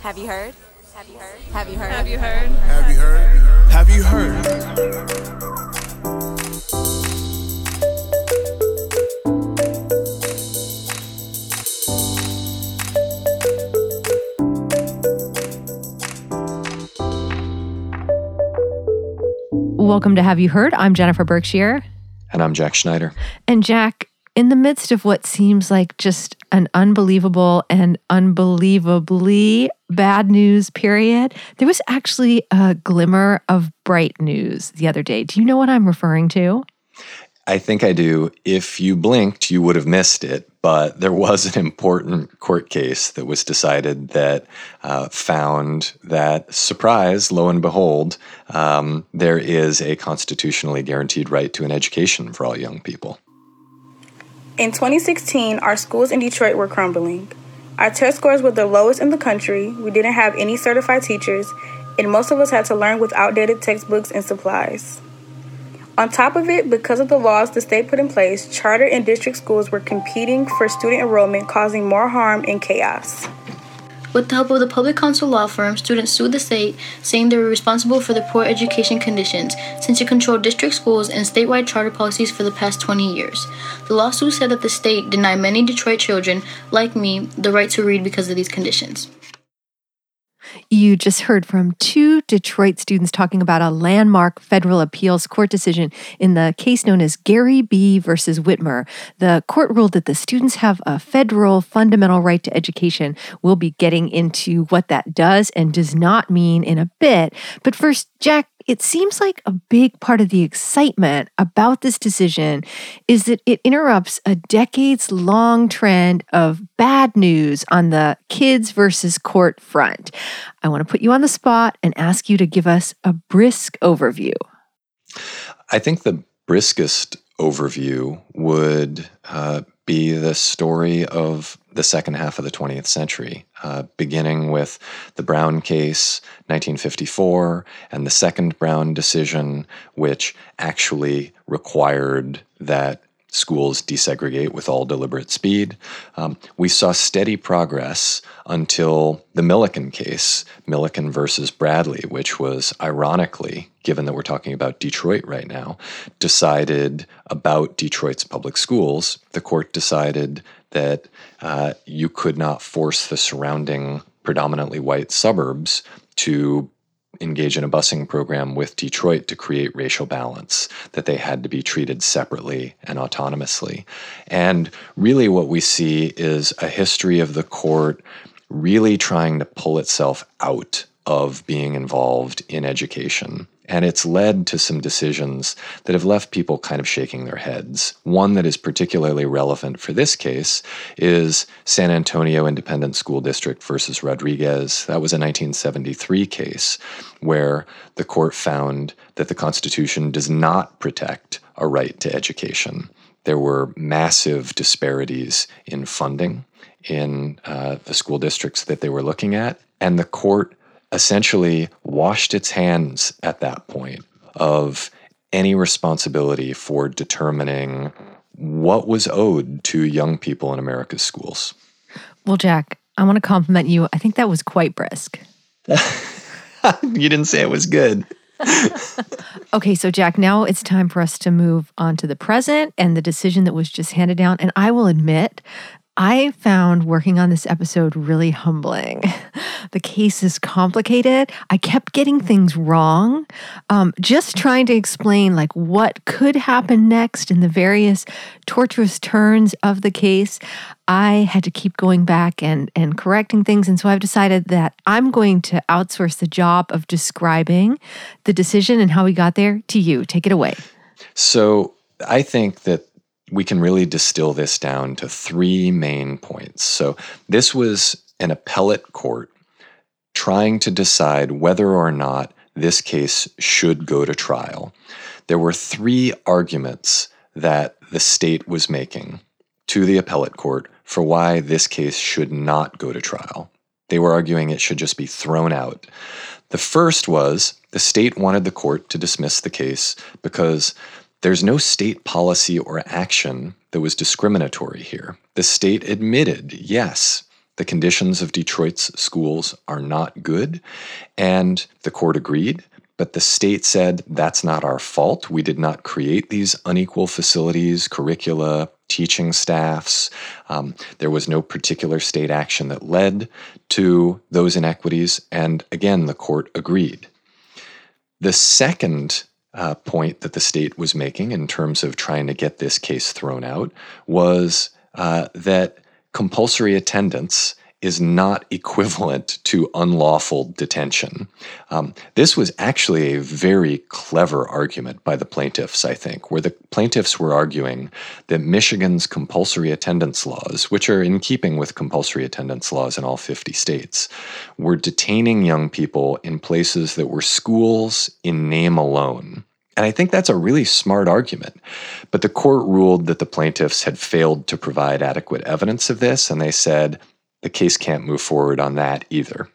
Have you heard? Have you heard? Have you heard? Have you heard? Have you heard? Have you heard? Welcome to Have You Heard? I'm Jennifer Berkshire. And I'm Jack Schneider. And Jack, in the midst of what seems like just an unbelievable and unbelievably bad news period, there was actually a glimmer of bright news the other day. Do you know what I'm referring to? I think I do. If you blinked, you would have missed it. But there was an important court case that was decided that uh, found that, surprise, lo and behold, um, there is a constitutionally guaranteed right to an education for all young people. In 2016, our schools in Detroit were crumbling. Our test scores were the lowest in the country, we didn't have any certified teachers, and most of us had to learn with outdated textbooks and supplies. On top of it, because of the laws the state put in place, charter and district schools were competing for student enrollment, causing more harm and chaos. With the help of the public counsel law firm, students sued the state, saying they were responsible for the poor education conditions since it controlled district schools and statewide charter policies for the past 20 years. The lawsuit said that the state denied many Detroit children, like me, the right to read because of these conditions. You just heard from two Detroit students talking about a landmark federal appeals court decision in the case known as Gary B. versus Whitmer. The court ruled that the students have a federal fundamental right to education. We'll be getting into what that does and does not mean in a bit. But first, Jack, it seems like a big part of the excitement about this decision is that it interrupts a decades long trend of bad news on the kids versus court front. I want to put you on the spot and ask you to give us a brisk overview. I think the briskest overview would uh, be the story of the second half of the 20th century, uh, beginning with the Brown case, 1954, and the second Brown decision, which actually required that schools desegregate with all deliberate speed. Um, we saw steady progress until the Milliken case, Milliken versus Bradley, which was ironically, given that we're talking about Detroit right now, decided about Detroit's public schools. The court decided that uh, you could not force the surrounding predominantly white suburbs to engage in a busing program with Detroit to create racial balance, that they had to be treated separately and autonomously. And really, what we see is a history of the court really trying to pull itself out of being involved in education. And it's led to some decisions that have left people kind of shaking their heads. One that is particularly relevant for this case is San Antonio Independent School District versus Rodriguez. That was a 1973 case where the court found that the Constitution does not protect a right to education. There were massive disparities in funding in uh, the school districts that they were looking at, and the court essentially washed its hands at that point of any responsibility for determining what was owed to young people in America's schools. Well, Jack, I want to compliment you. I think that was quite brisk. you didn't say it was good. okay, so Jack, now it's time for us to move on to the present and the decision that was just handed down. And I will admit, I found working on this episode really humbling. The case is complicated. I kept getting things wrong. Um, just trying to explain like what could happen next in the various tortuous turns of the case. I had to keep going back and and correcting things, and so I've decided that I'm going to outsource the job of describing the decision and how we got there to you. Take it away. So I think that we can really distill this down to three main points. So, this was an appellate court trying to decide whether or not this case should go to trial. There were three arguments that the state was making to the appellate court for why this case should not go to trial. They were arguing it should just be thrown out. The first was the state wanted the court to dismiss the case because there's no state policy or action that was discriminatory here. The state admitted, yes, the conditions of Detroit's schools are not good. And the court agreed. But the state said that's not our fault. We did not create these unequal facilities, curricula, teaching staffs. Um, there was no particular state action that led to those inequities. And again, the court agreed. The second uh, point that the state was making in terms of trying to get this case thrown out was uh, that compulsory attendance is not equivalent to unlawful detention. Um, this was actually a very clever argument by the plaintiffs, I think, where the plaintiffs were arguing that Michigan's compulsory attendance laws, which are in keeping with compulsory attendance laws in all 50 states, were detaining young people in places that were schools in name alone. And I think that's a really smart argument. But the court ruled that the plaintiffs had failed to provide adequate evidence of this, and they said the case can't move forward on that either.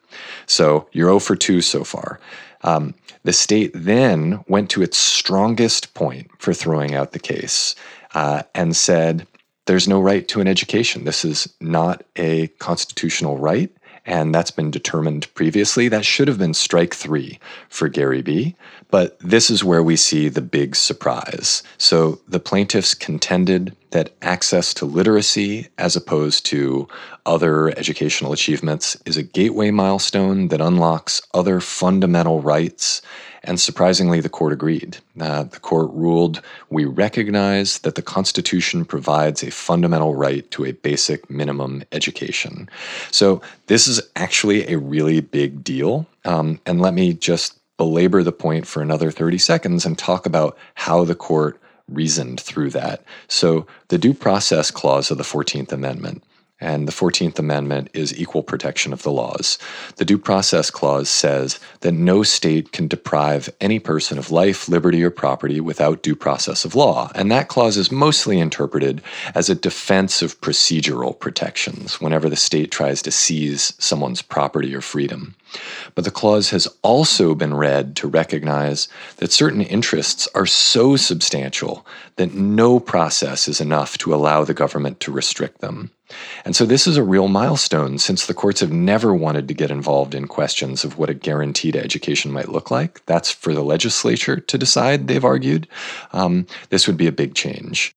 So you're 0 for 2 so far. Um, the state then went to its strongest point for throwing out the case uh, and said, there's no right to an education. This is not a constitutional right, and that's been determined previously. That should have been strike three for Gary B. But this is where we see the big surprise. So the plaintiffs contended that access to literacy, as opposed to other educational achievements, is a gateway milestone that unlocks other fundamental rights. And surprisingly, the court agreed. Uh, the court ruled we recognize that the Constitution provides a fundamental right to a basic minimum education. So, this is actually a really big deal. Um, and let me just belabor the point for another 30 seconds and talk about how the court reasoned through that. So, the due process clause of the 14th Amendment and the 14th Amendment is equal protection of the laws. The Due Process Clause says that no state can deprive any person of life, liberty, or property without due process of law. And that clause is mostly interpreted as a defense of procedural protections whenever the state tries to seize someone's property or freedom. But the clause has also been read to recognize that certain interests are so substantial that no process is enough to allow the government to restrict them. And so this is a real milestone since the courts have never wanted to get involved in questions of what a guarantee to education might look like. That's for the legislature to decide, they've argued. Um, this would be a big change.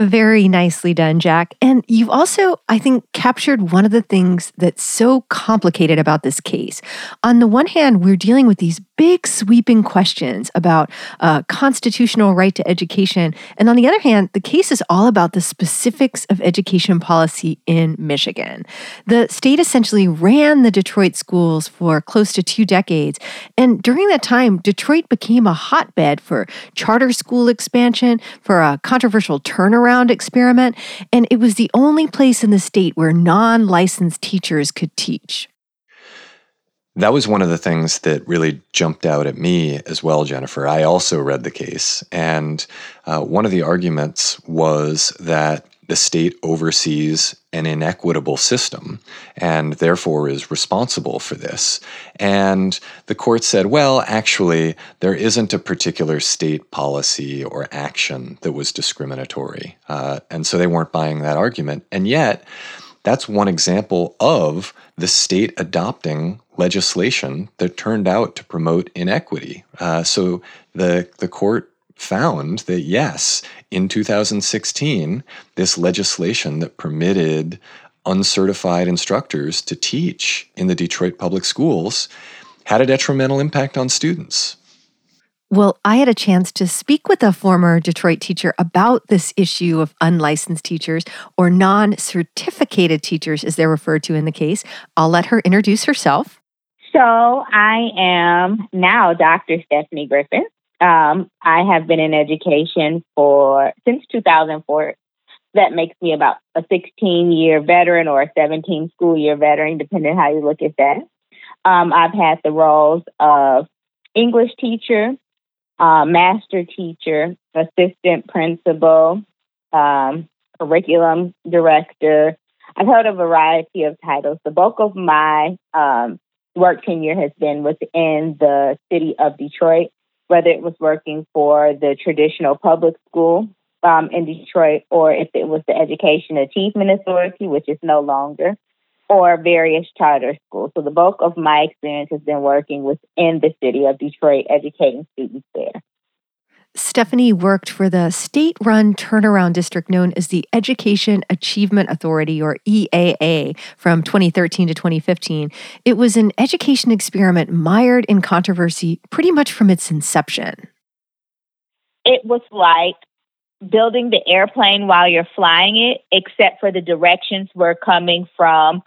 Very nicely done, Jack. And you've also, I think, captured one of the things that's so complicated about this case. On the one hand, we're dealing with these big sweeping questions about uh, constitutional right to education. And on the other hand, the case is all about the specifics of education policy in Michigan. The state essentially ran the Detroit schools for close to two decades. And during that time, Detroit became a hotbed for charter school expansion, for a controversial turnaround experiment. And it was the only place in the state where non licensed teachers could teach. That was one of the things that really jumped out at me as well, Jennifer. I also read the case, and uh, one of the arguments was that the state oversees an inequitable system and therefore is responsible for this. And the court said, well, actually, there isn't a particular state policy or action that was discriminatory. Uh, and so they weren't buying that argument. And yet, that's one example of the state adopting legislation that turned out to promote inequity. Uh, so the the court found that yes, in 2016, this legislation that permitted uncertified instructors to teach in the Detroit public schools had a detrimental impact on students. Well, I had a chance to speak with a former Detroit teacher about this issue of unlicensed teachers or non certificated teachers, as they're referred to in the case. I'll let her introduce herself. So, I am now Dr. Stephanie Griffin. Um, I have been in education for since 2004. That makes me about a 16 year veteran or a 17 school year veteran, depending how you look at that. Um, I've had the roles of English teacher, uh, master teacher, assistant principal, um, curriculum director. I've held a variety of titles. The bulk of my um, work tenure has been within the city of Detroit, whether it was working for the traditional public school um, in Detroit or if it was the Education Achievement Authority, which is no longer. Or various charter schools. So the bulk of my experience has been working within the city of Detroit, educating students there. Stephanie worked for the state run turnaround district known as the Education Achievement Authority, or EAA, from 2013 to 2015. It was an education experiment mired in controversy pretty much from its inception. It was like building the airplane while you're flying it, except for the directions were coming from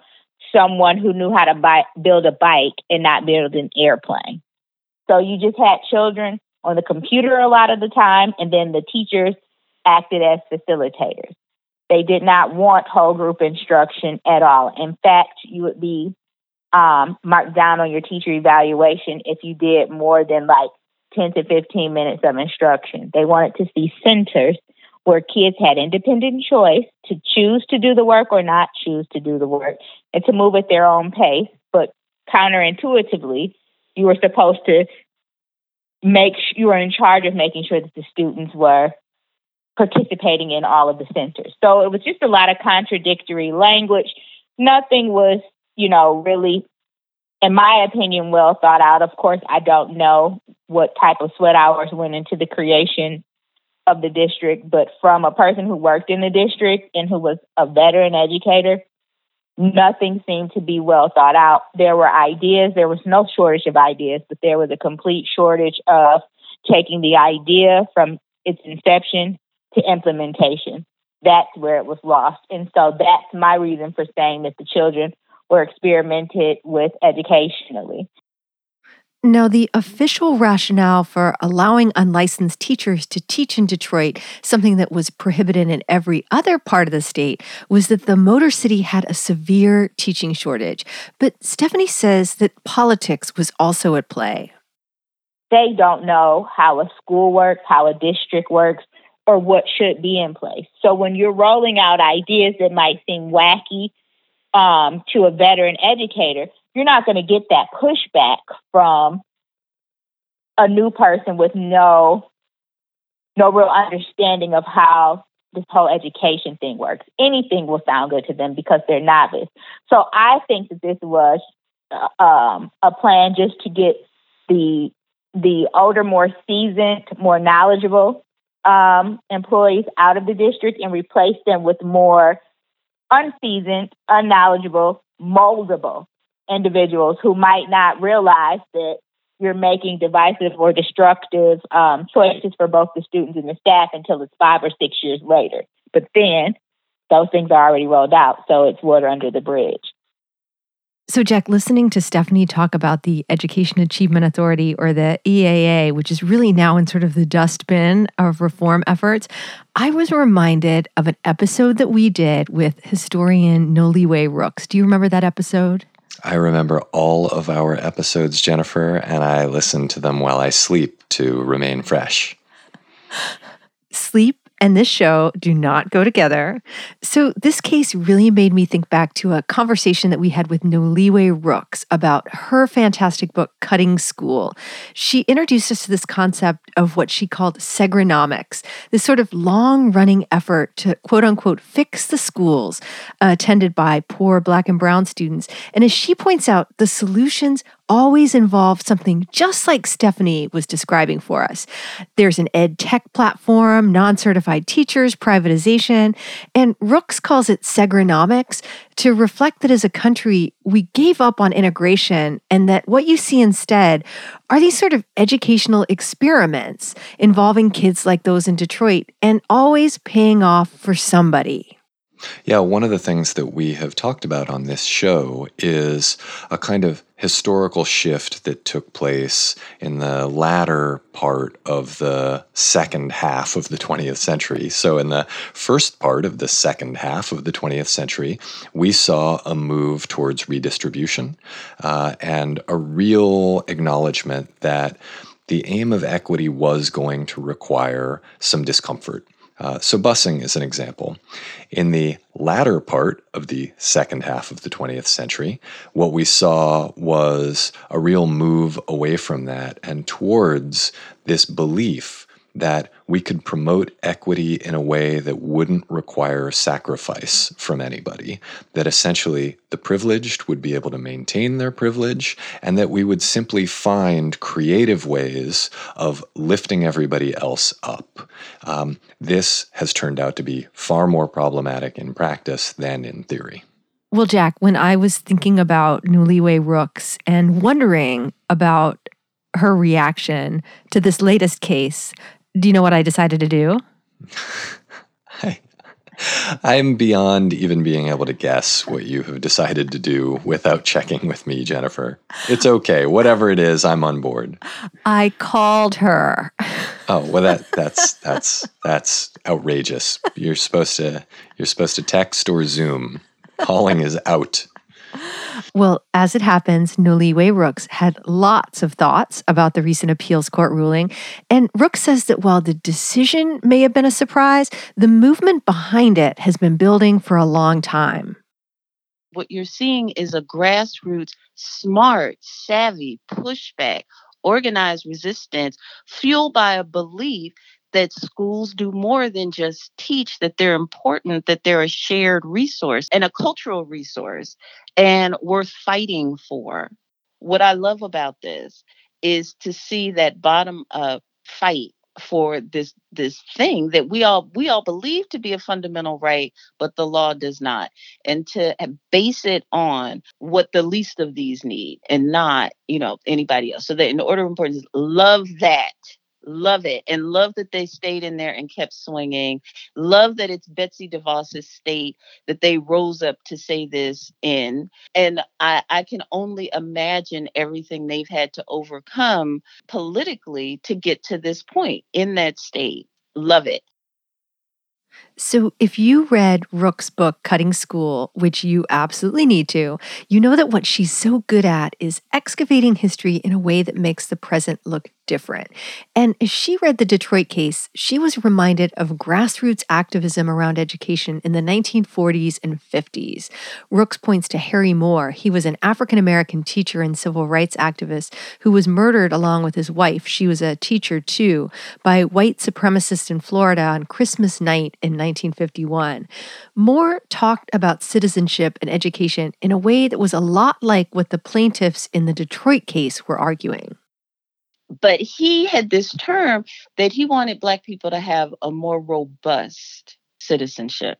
someone who knew how to buy, build a bike and not build an airplane. So you just had children on the computer a lot of the time, and then the teachers acted as facilitators. They did not want whole group instruction at all. In fact, you would be um, marked down on your teacher evaluation if you did more than like 10 to 15 minutes of instruction. They wanted to see centers where kids had independent choice to choose to do the work or not choose to do the work and to move at their own pace. But counterintuitively, you were supposed to make you were in charge of making sure that the students were participating in all of the centers. So it was just a lot of contradictory language. Nothing was, you know, really, in my opinion, well thought out. Of course, I don't know what type of sweat hours went into the creation of the district, but from a person who worked in the district and who was a veteran educator, nothing seemed to be well thought out. There were ideas, there was no shortage of ideas, but there was a complete shortage of taking the idea from its inception to implementation. That's where it was lost. And so that's my reason for saying that the children were experimented with educationally. Now, the official rationale for allowing unlicensed teachers to teach in Detroit, something that was prohibited in every other part of the state, was that the Motor City had a severe teaching shortage. But Stephanie says that politics was also at play. They don't know how a school works, how a district works, or what should be in place. So when you're rolling out ideas that might seem wacky um, to a veteran educator, you're not going to get that pushback from a new person with no no real understanding of how this whole education thing works. Anything will sound good to them because they're novice. So I think that this was uh, um, a plan just to get the the older, more seasoned, more knowledgeable um, employees out of the district and replace them with more unseasoned, unknowledgeable, moldable individuals who might not realize that you're making divisive or destructive um, choices for both the students and the staff until it's five or six years later. But then those things are already rolled out, so it's water under the bridge. So, Jack, listening to Stephanie talk about the Education Achievement Authority or the EAA, which is really now in sort of the dustbin of reform efforts, I was reminded of an episode that we did with historian Noliwe Rooks. Do you remember that episode? I remember all of our episodes, Jennifer, and I listen to them while I sleep to remain fresh. Sleep and this show do not go together. So, this case really made me think back to a conversation that we had with Noliwe Rooks about her fantastic book, Cutting School. She introduced us to this concept of what she called segrenomics, this sort of long running effort to quote unquote fix the schools uh, attended by poor Black and Brown students. And as she points out, the solutions always involve something just like Stephanie was describing for us. There's an ed tech platform, non certified teachers, privatization, and Rooks calls it segrenomics to reflect that as a country, we gave up on integration and that what you see instead are these sort of educational experiments involving kids like those in Detroit and always paying off for somebody. Yeah, one of the things that we have talked about on this show is a kind of historical shift that took place in the latter part of the second half of the 20th century. So, in the first part of the second half of the 20th century, we saw a move towards redistribution uh, and a real acknowledgement that the aim of equity was going to require some discomfort. Uh, so, busing is an example. In the latter part of the second half of the 20th century, what we saw was a real move away from that and towards this belief that we could promote equity in a way that wouldn't require sacrifice from anybody, that essentially the privileged would be able to maintain their privilege, and that we would simply find creative ways of lifting everybody else up. Um, this has turned out to be far more problematic in practice than in theory. Well, Jack, when I was thinking about Noliwe Rooks and wondering about her reaction to this latest case, do you know what I decided to do? I, I'm beyond even being able to guess what you have decided to do without checking with me, Jennifer. It's okay. Whatever it is, I'm on board. I called her. Oh, well that that's that's that's outrageous. You're supposed to you're supposed to text or Zoom. Calling is out. Well, as it happens, Noliwe Rooks had lots of thoughts about the recent appeals court ruling. And Rooks says that while the decision may have been a surprise, the movement behind it has been building for a long time. What you're seeing is a grassroots, smart, savvy pushback, organized resistance fueled by a belief that schools do more than just teach, that they're important, that they're a shared resource and a cultural resource and worth fighting for. What I love about this is to see that bottom up fight for this this thing that we all we all believe to be a fundamental right but the law does not and to base it on what the least of these need and not you know anybody else so that in order of importance love that Love it. And love that they stayed in there and kept swinging. Love that it's Betsy DeVos's state that they rose up to say this in. And I, I can only imagine everything they've had to overcome politically to get to this point in that state. Love it. So, if you read Rook's book, Cutting School, which you absolutely need to, you know that what she's so good at is excavating history in a way that makes the present look different. And as she read the Detroit case, she was reminded of grassroots activism around education in the 1940s and 50s. Rooks points to Harry Moore. He was an African American teacher and civil rights activist who was murdered along with his wife. She was a teacher too by white supremacists in Florida on Christmas night in 1951. Moore talked about citizenship and education in a way that was a lot like what the plaintiffs in the Detroit case were arguing but he had this term that he wanted black people to have a more robust citizenship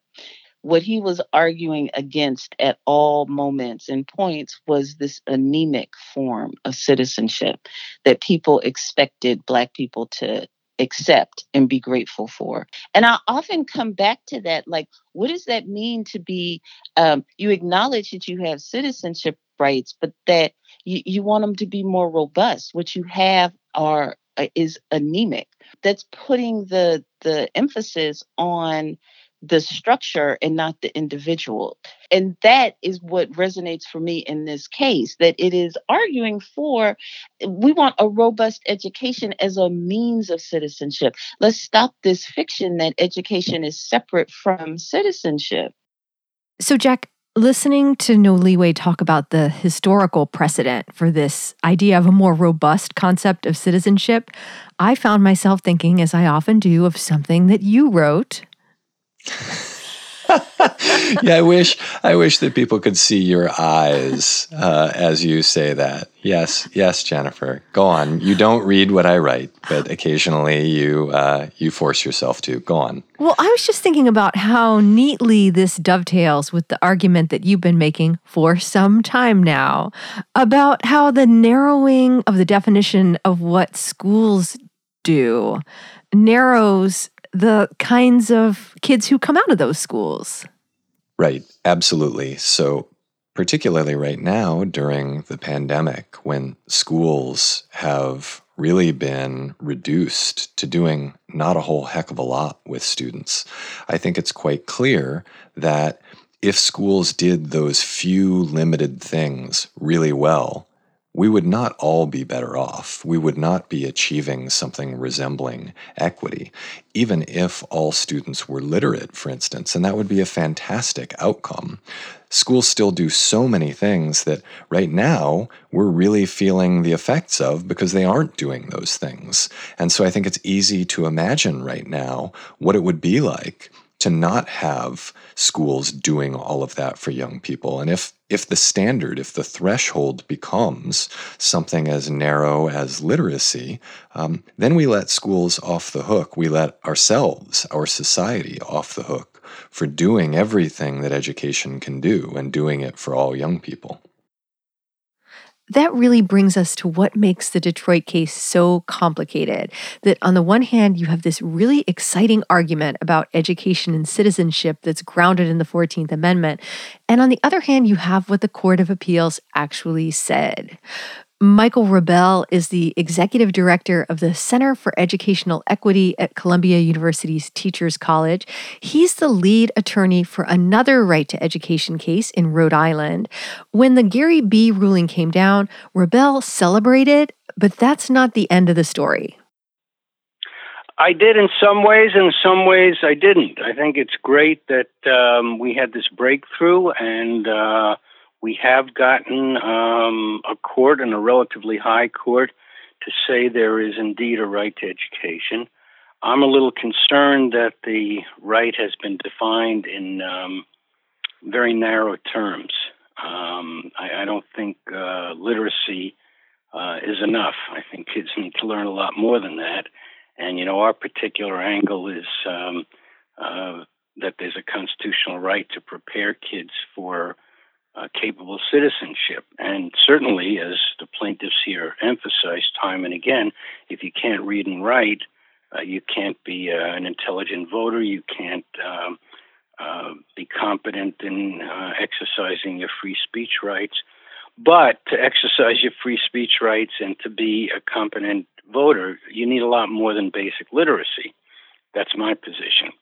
what he was arguing against at all moments and points was this anemic form of citizenship that people expected black people to accept and be grateful for. And i often come back to that like what does that mean to be um, you acknowledge that you have citizenship rights but that you, you want them to be more robust. What you have are uh, is anemic. That's putting the the emphasis on the structure and not the individual and that is what resonates for me in this case that it is arguing for we want a robust education as a means of citizenship let's stop this fiction that education is separate from citizenship so jack Listening to Noliwe talk about the historical precedent for this idea of a more robust concept of citizenship, I found myself thinking, as I often do, of something that you wrote. yeah, I wish I wish that people could see your eyes uh, as you say that. Yes, yes, Jennifer. Go on. You don't read what I write, but occasionally you uh, you force yourself to. Go on. Well, I was just thinking about how neatly this dovetails with the argument that you've been making for some time now about how the narrowing of the definition of what schools do narrows the kinds of kids who come out of those schools. Right, absolutely. So, particularly right now during the pandemic, when schools have really been reduced to doing not a whole heck of a lot with students, I think it's quite clear that if schools did those few limited things really well, we would not all be better off. We would not be achieving something resembling equity, even if all students were literate, for instance, and that would be a fantastic outcome. Schools still do so many things that right now we're really feeling the effects of because they aren't doing those things. And so I think it's easy to imagine right now what it would be like to not have schools doing all of that for young people. And if if the standard, if the threshold becomes something as narrow as literacy, um, then we let schools off the hook. We let ourselves, our society, off the hook for doing everything that education can do and doing it for all young people that really brings us to what makes the Detroit case so complicated. That on the one hand, you have this really exciting argument about education and citizenship that's grounded in the 14th Amendment. And on the other hand, you have what the Court of Appeals actually said. Michael Rebell is the executive director of the Center for Educational Equity at Columbia University's Teachers College. He's the lead attorney for another right to education case in Rhode Island. When the Gary B. ruling came down, Rebell celebrated, but that's not the end of the story. I did in some ways, in some ways I didn't. I think it's great that um, we had this breakthrough and uh, we have gotten um, a court and a relatively high court to say there is indeed a right to education. I'm a little concerned that the right has been defined in um, very narrow terms. Um, I, I, don't think uh, literacy uh, is enough. I think kids need to learn a lot more than that. And, you know, our particular angle is um, uh, that there's a constitutional right to prepare kids for uh, capable citizenship. And certainly, as the plaintiffs here emphasize time and again, if you can't read and write, uh, you can't be uh, an intelligent voter, you can't um, uh, be competent in uh, exercising your free speech rights. But to exercise your free speech rights and to be a competent voter, you need a lot more than basic literacy. That's my position.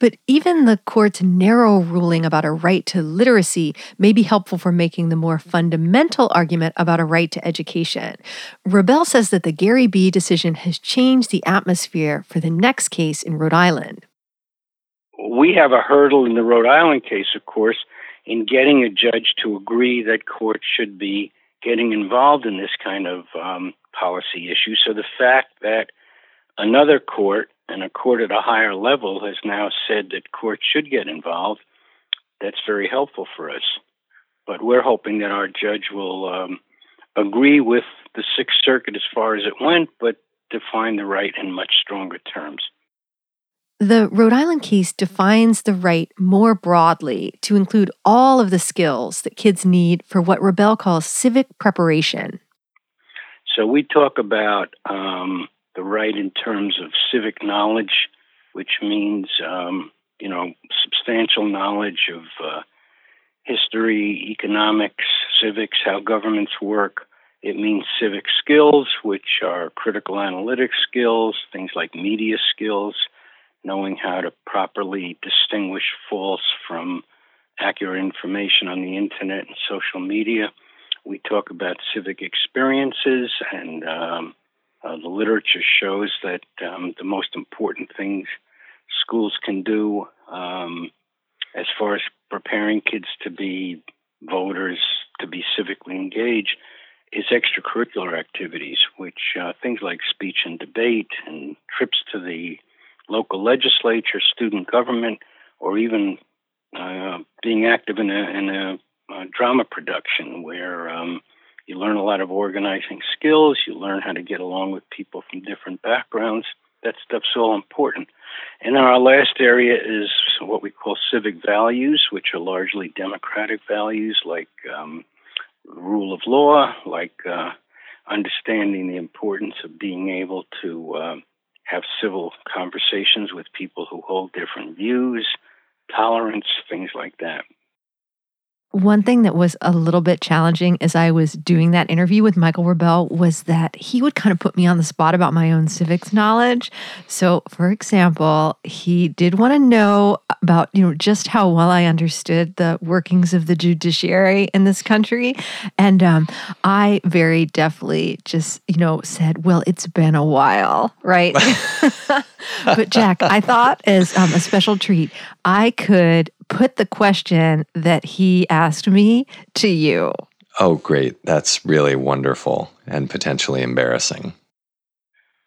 But even the court's narrow ruling about a right to literacy may be helpful for making the more fundamental argument about a right to education. Rebell says that the Gary B. decision has changed the atmosphere for the next case in Rhode Island. We have a hurdle in the Rhode Island case, of course, in getting a judge to agree that courts should be getting involved in this kind of um, policy issue. So the fact that another court and a court at a higher level has now said that courts should get involved. That's very helpful for us. But we're hoping that our judge will um, agree with the Sixth Circuit as far as it went, but define the right in much stronger terms. The Rhode Island case defines the right more broadly to include all of the skills that kids need for what Rebell calls civic preparation. So we talk about um, the right in terms of civic knowledge, which means um, you know substantial knowledge of uh, history, economics, civics, how governments work. It means civic skills, which are critical analytic skills, things like media skills, knowing how to properly distinguish false from accurate information on the internet and social media. We talk about civic experiences and um, uh, the literature shows that um, the most important things schools can do um, as far as preparing kids to be voters, to be civically engaged, is extracurricular activities, which uh, things like speech and debate and trips to the local legislature, student government, or even uh, being active in a, in a, a drama production where um, you learn a lot of organizing skills. You learn how to get along with people from different backgrounds. That stuff's all important. And our last area is what we call civic values, which are largely democratic values like um, rule of law, like uh, understanding the importance of being able to uh, have civil conversations with people who hold different views, tolerance, things like that. One thing that was a little bit challenging as I was doing that interview with Michael Rebell was that he would kind of put me on the spot about my own civics knowledge. So, for example, he did want to know about, you know, just how well I understood the workings of the judiciary in this country. And um, I very definitely just, you know, said, well, it's been a while, right? but Jack, I thought as um, a special treat, I could put the question that he asked me to you. Oh, great. That's really wonderful and potentially embarrassing.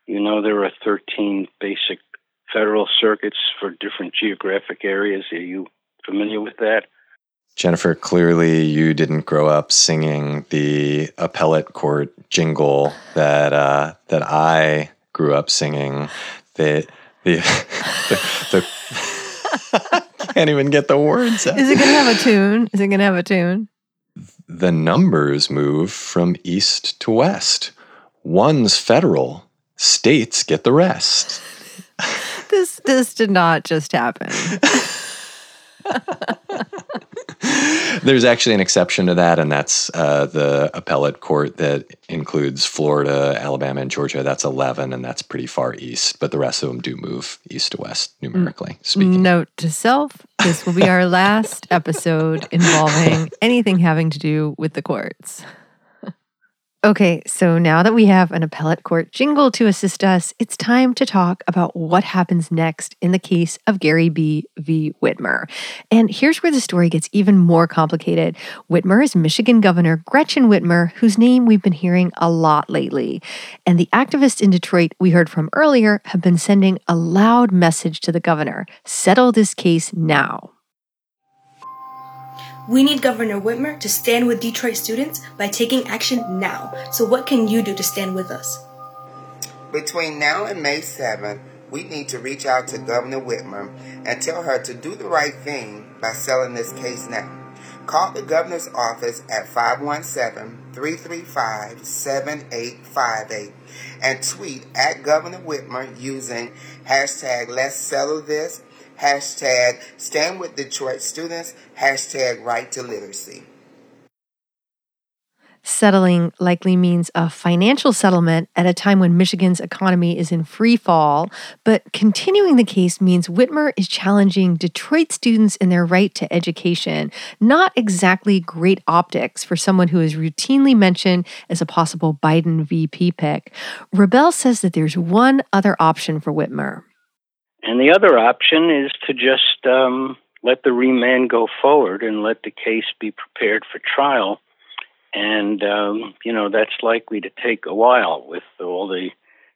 You know, there are 13 basic federal circuits for different geographic areas. Are you familiar with that? Jennifer, clearly you didn't grow up singing the appellate court jingle that uh, that I grew up singing. The the the, the can't even get the words out. Is it going to have a tune? Is it going to have a tune? The numbers move from east to west. One's federal, states get the rest. this this did not just happen. There's actually an exception to that, and that's uh, the appellate court that includes Florida, Alabama, and Georgia. That's 11, and that's pretty far east, but the rest of them do move east to west numerically speaking. Note to self this will be our last episode involving anything having to do with the courts. Okay, so now that we have an appellate court jingle to assist us, it's time to talk about what happens next in the case of Gary B. v. Whitmer. And here's where the story gets even more complicated. Whitmer is Michigan Governor Gretchen Whitmer, whose name we've been hearing a lot lately. And the activists in Detroit we heard from earlier have been sending a loud message to the governor settle this case now. We need Governor Whitmer to stand with Detroit students by taking action now. So, what can you do to stand with us? Between now and May 7th, we need to reach out to Governor Whitmer and tell her to do the right thing by selling this case now. Call the governor's office at 517 335 7858 and tweet at Governor Whitmer using hashtag Let's Settle This hashtag stand with Detroit students, hashtag right to literacy. Settling likely means a financial settlement at a time when Michigan's economy is in free fall, but continuing the case means Whitmer is challenging Detroit students in their right to education. Not exactly great optics for someone who is routinely mentioned as a possible Biden VP pick. Rebell says that there's one other option for Whitmer. And the other option is to just um, let the remand go forward and let the case be prepared for trial. And, um, you know, that's likely to take a while with all the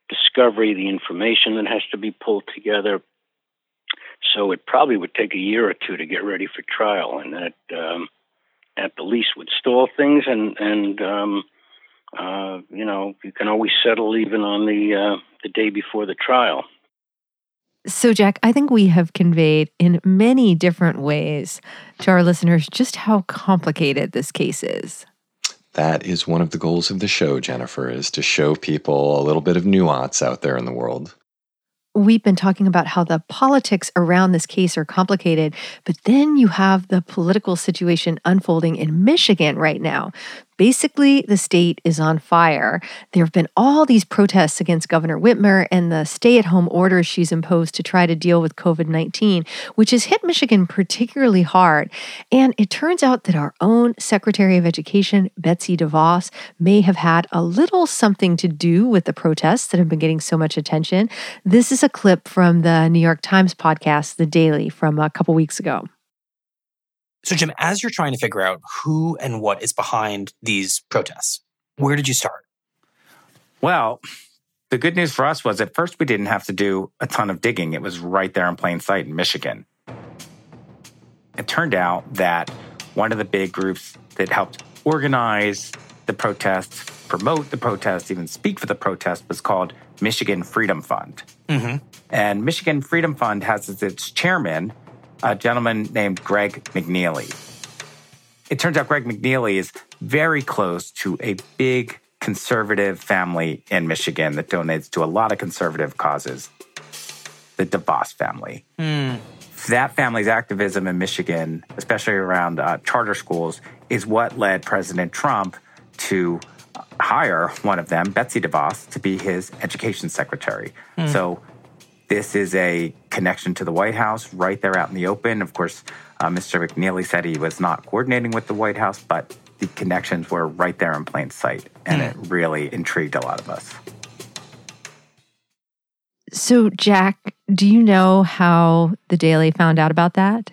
discovery, the information that has to be pulled together. So it probably would take a year or two to get ready for trial, and that um, at the least would stall things. And and um, uh, you know you can always settle even on the uh, the day before the trial. So, Jack, I think we have conveyed in many different ways to our listeners just how complicated this case is. That is one of the goals of the show, Jennifer, is to show people a little bit of nuance out there in the world. We've been talking about how the politics around this case are complicated, but then you have the political situation unfolding in Michigan right now. Basically, the state is on fire. There have been all these protests against Governor Whitmer and the stay at home orders she's imposed to try to deal with COVID 19, which has hit Michigan particularly hard. And it turns out that our own Secretary of Education, Betsy DeVos, may have had a little something to do with the protests that have been getting so much attention. This is a clip from the New York Times podcast, The Daily, from a couple weeks ago. So, Jim, as you're trying to figure out who and what is behind these protests, where did you start? Well, the good news for us was at first we didn't have to do a ton of digging. It was right there in plain sight in Michigan. It turned out that one of the big groups that helped organize the protests, promote the protests, even speak for the protest was called Michigan Freedom Fund. Mm-hmm. And Michigan Freedom Fund has as its chairman a gentleman named Greg McNeilly. It turns out Greg McNeilly is very close to a big conservative family in Michigan that donates to a lot of conservative causes, the DeVos family. Mm. that family's activism in Michigan, especially around uh, charter schools, is what led President Trump to hire one of them, Betsy DeVos, to be his education secretary. Mm. So this is a connection to the White House right there out in the open. Of course, uh, Mr. McNeilly said he was not coordinating with the White House, but the connections were right there in plain sight. And mm. it really intrigued a lot of us. So, Jack, do you know how the Daily found out about that?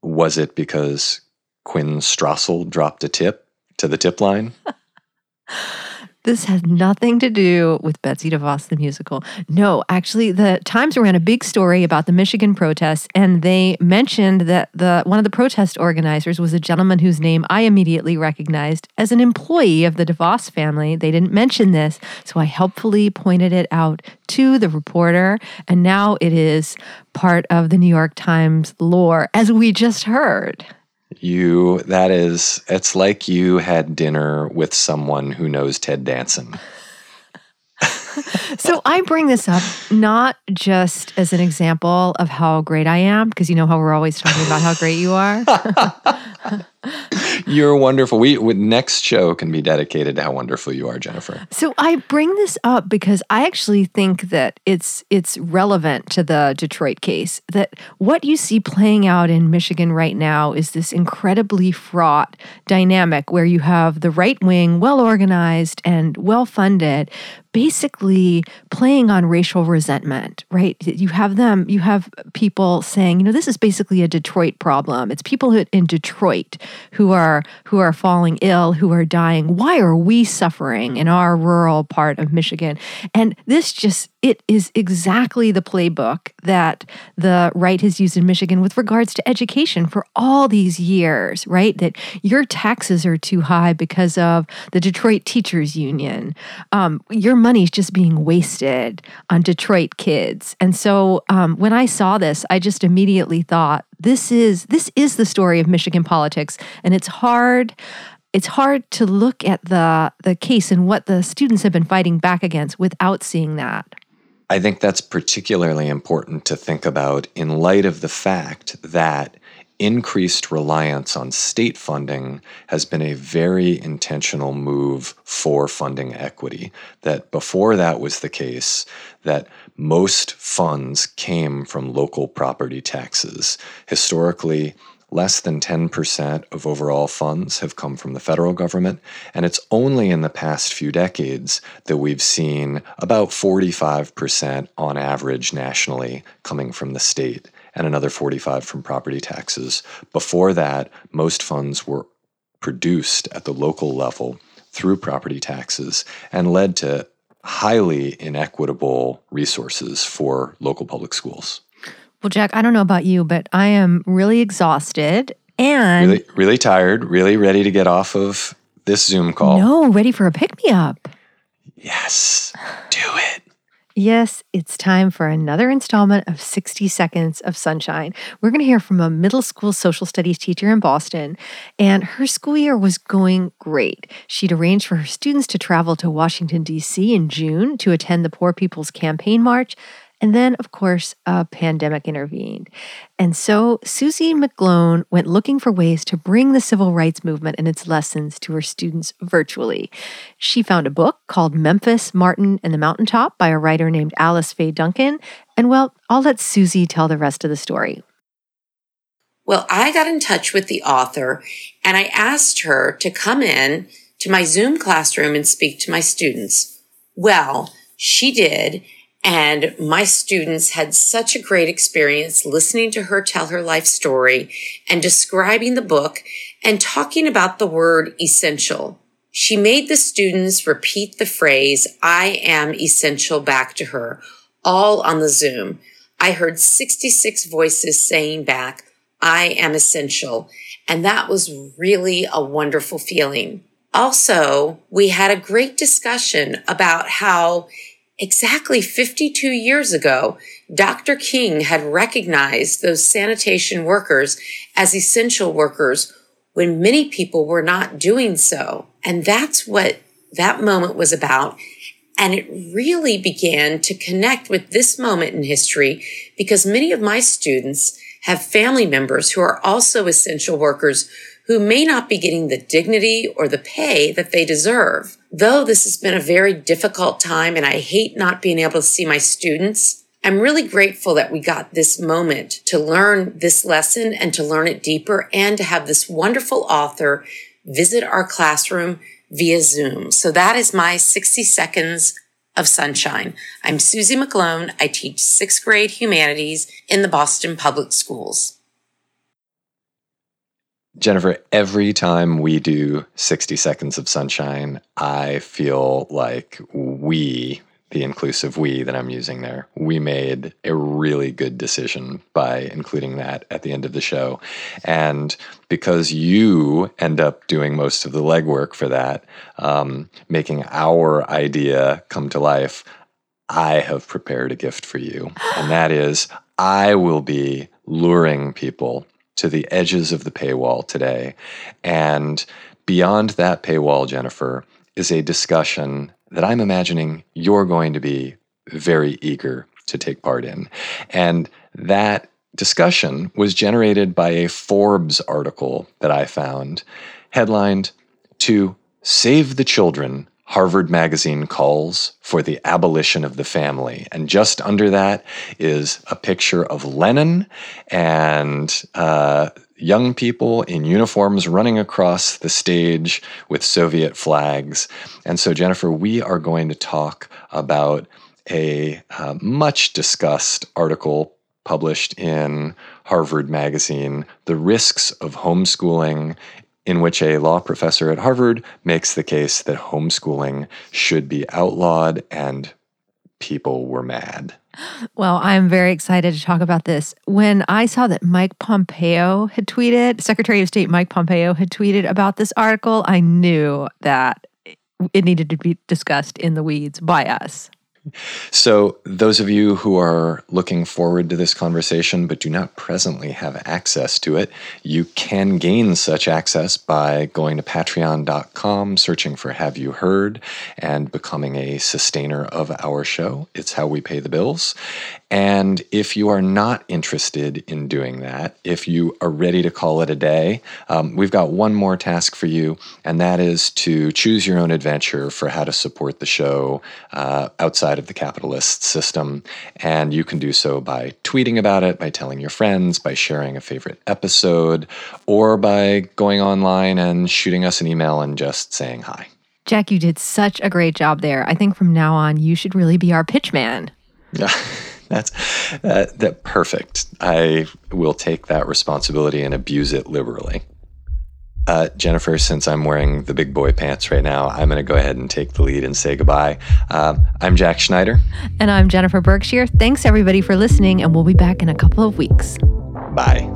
Was it because Quinn Strassel dropped a tip to the tip line? This has nothing to do with Betsy DeVos, the musical. No, actually, the Times ran a big story about the Michigan protests, and they mentioned that the one of the protest organizers was a gentleman whose name I immediately recognized as an employee of the DeVos family. They didn't mention this, so I helpfully pointed it out to the reporter, and now it is part of the New York Times lore, as we just heard. You, that is, it's like you had dinner with someone who knows Ted Danson. so I bring this up not just as an example of how great I am, because you know how we're always talking about how great you are. You're wonderful. We, next show can be dedicated to how wonderful you are, Jennifer. So I bring this up because I actually think that it's it's relevant to the Detroit case. That what you see playing out in Michigan right now is this incredibly fraught dynamic where you have the right wing, well organized and well funded, basically playing on racial resentment, right? You have them, you have people saying, you know, this is basically a Detroit problem. It's people in Detroit who are who are falling ill, who are dying. Why are we suffering in our rural part of Michigan? And this just it is exactly the playbook that the right has used in Michigan with regards to education for all these years, right? That your taxes are too high because of the Detroit Teachers Union. Um, your money's just being wasted on Detroit kids. And so um, when I saw this, I just immediately thought, this is this is the story of Michigan politics, and it's hard it's hard to look at the the case and what the students have been fighting back against without seeing that. I think that's particularly important to think about in light of the fact that increased reliance on state funding has been a very intentional move for funding equity. That before that was the case, that most funds came from local property taxes. Historically, less than 10% of overall funds have come from the federal government, and it's only in the past few decades that we've seen about 45% on average nationally coming from the state and another 45 from property taxes. Before that, most funds were produced at the local level through property taxes and led to highly inequitable resources for local public schools. Well, Jack, I don't know about you, but I am really exhausted and really, really tired, really ready to get off of this Zoom call. No, ready for a pick me up. Yes, do it. Yes, it's time for another installment of 60 Seconds of Sunshine. We're going to hear from a middle school social studies teacher in Boston, and her school year was going great. She'd arranged for her students to travel to Washington, D.C. in June to attend the Poor People's Campaign March and then, of course, a pandemic intervened. And so Susie McGlone went looking for ways to bring the civil rights movement and its lessons to her students virtually. She found a book called Memphis, Martin, and the Mountaintop by a writer named Alice Faye Duncan. And well, I'll let Susie tell the rest of the story. Well, I got in touch with the author and I asked her to come in to my Zoom classroom and speak to my students. Well, she did. And my students had such a great experience listening to her tell her life story and describing the book and talking about the word essential. She made the students repeat the phrase, I am essential back to her, all on the Zoom. I heard 66 voices saying back, I am essential. And that was really a wonderful feeling. Also, we had a great discussion about how Exactly 52 years ago, Dr. King had recognized those sanitation workers as essential workers when many people were not doing so. And that's what that moment was about. And it really began to connect with this moment in history because many of my students have family members who are also essential workers who may not be getting the dignity or the pay that they deserve. Though this has been a very difficult time and I hate not being able to see my students, I'm really grateful that we got this moment to learn this lesson and to learn it deeper and to have this wonderful author visit our classroom via Zoom. So that is my 60 seconds of sunshine. I'm Susie McClone. I teach sixth grade humanities in the Boston Public Schools. Jennifer, every time we do 60 Seconds of Sunshine, I feel like we, the inclusive we that I'm using there, we made a really good decision by including that at the end of the show. And because you end up doing most of the legwork for that, um, making our idea come to life, I have prepared a gift for you. And that is, I will be luring people to the edges of the paywall today. And beyond that paywall, Jennifer, is a discussion that I'm imagining you're going to be very eager to take part in. And that discussion was generated by a Forbes article that I found headlined To Save the Children Harvard Magazine calls for the abolition of the family. And just under that is a picture of Lenin and uh, young people in uniforms running across the stage with Soviet flags. And so, Jennifer, we are going to talk about a uh, much discussed article published in Harvard Magazine, The Risks of Homeschooling in which a law professor at Harvard makes the case that homeschooling should be outlawed and people were mad. Well, I'm very excited to talk about this. When I saw that Mike Pompeo had tweeted, Secretary of State Mike Pompeo had tweeted about this article, I knew that it needed to be discussed in the weeds by us. So, those of you who are looking forward to this conversation but do not presently have access to it, you can gain such access by going to patreon.com, searching for Have You Heard, and becoming a sustainer of our show. It's how we pay the bills. And if you are not interested in doing that, if you are ready to call it a day, um, we've got one more task for you, and that is to choose your own adventure for how to support the show uh, outside of the capitalist system. And you can do so by tweeting about it, by telling your friends, by sharing a favorite episode, or by going online and shooting us an email and just saying hi. Jack, you did such a great job there. I think from now on, you should really be our pitch man. Yeah. That's uh, that perfect. I will take that responsibility and abuse it liberally. Uh, Jennifer, since I'm wearing the big boy pants right now, I'm going to go ahead and take the lead and say goodbye. Um, I'm Jack Schneider. And I'm Jennifer Berkshire. Thanks, everybody, for listening, and we'll be back in a couple of weeks. Bye.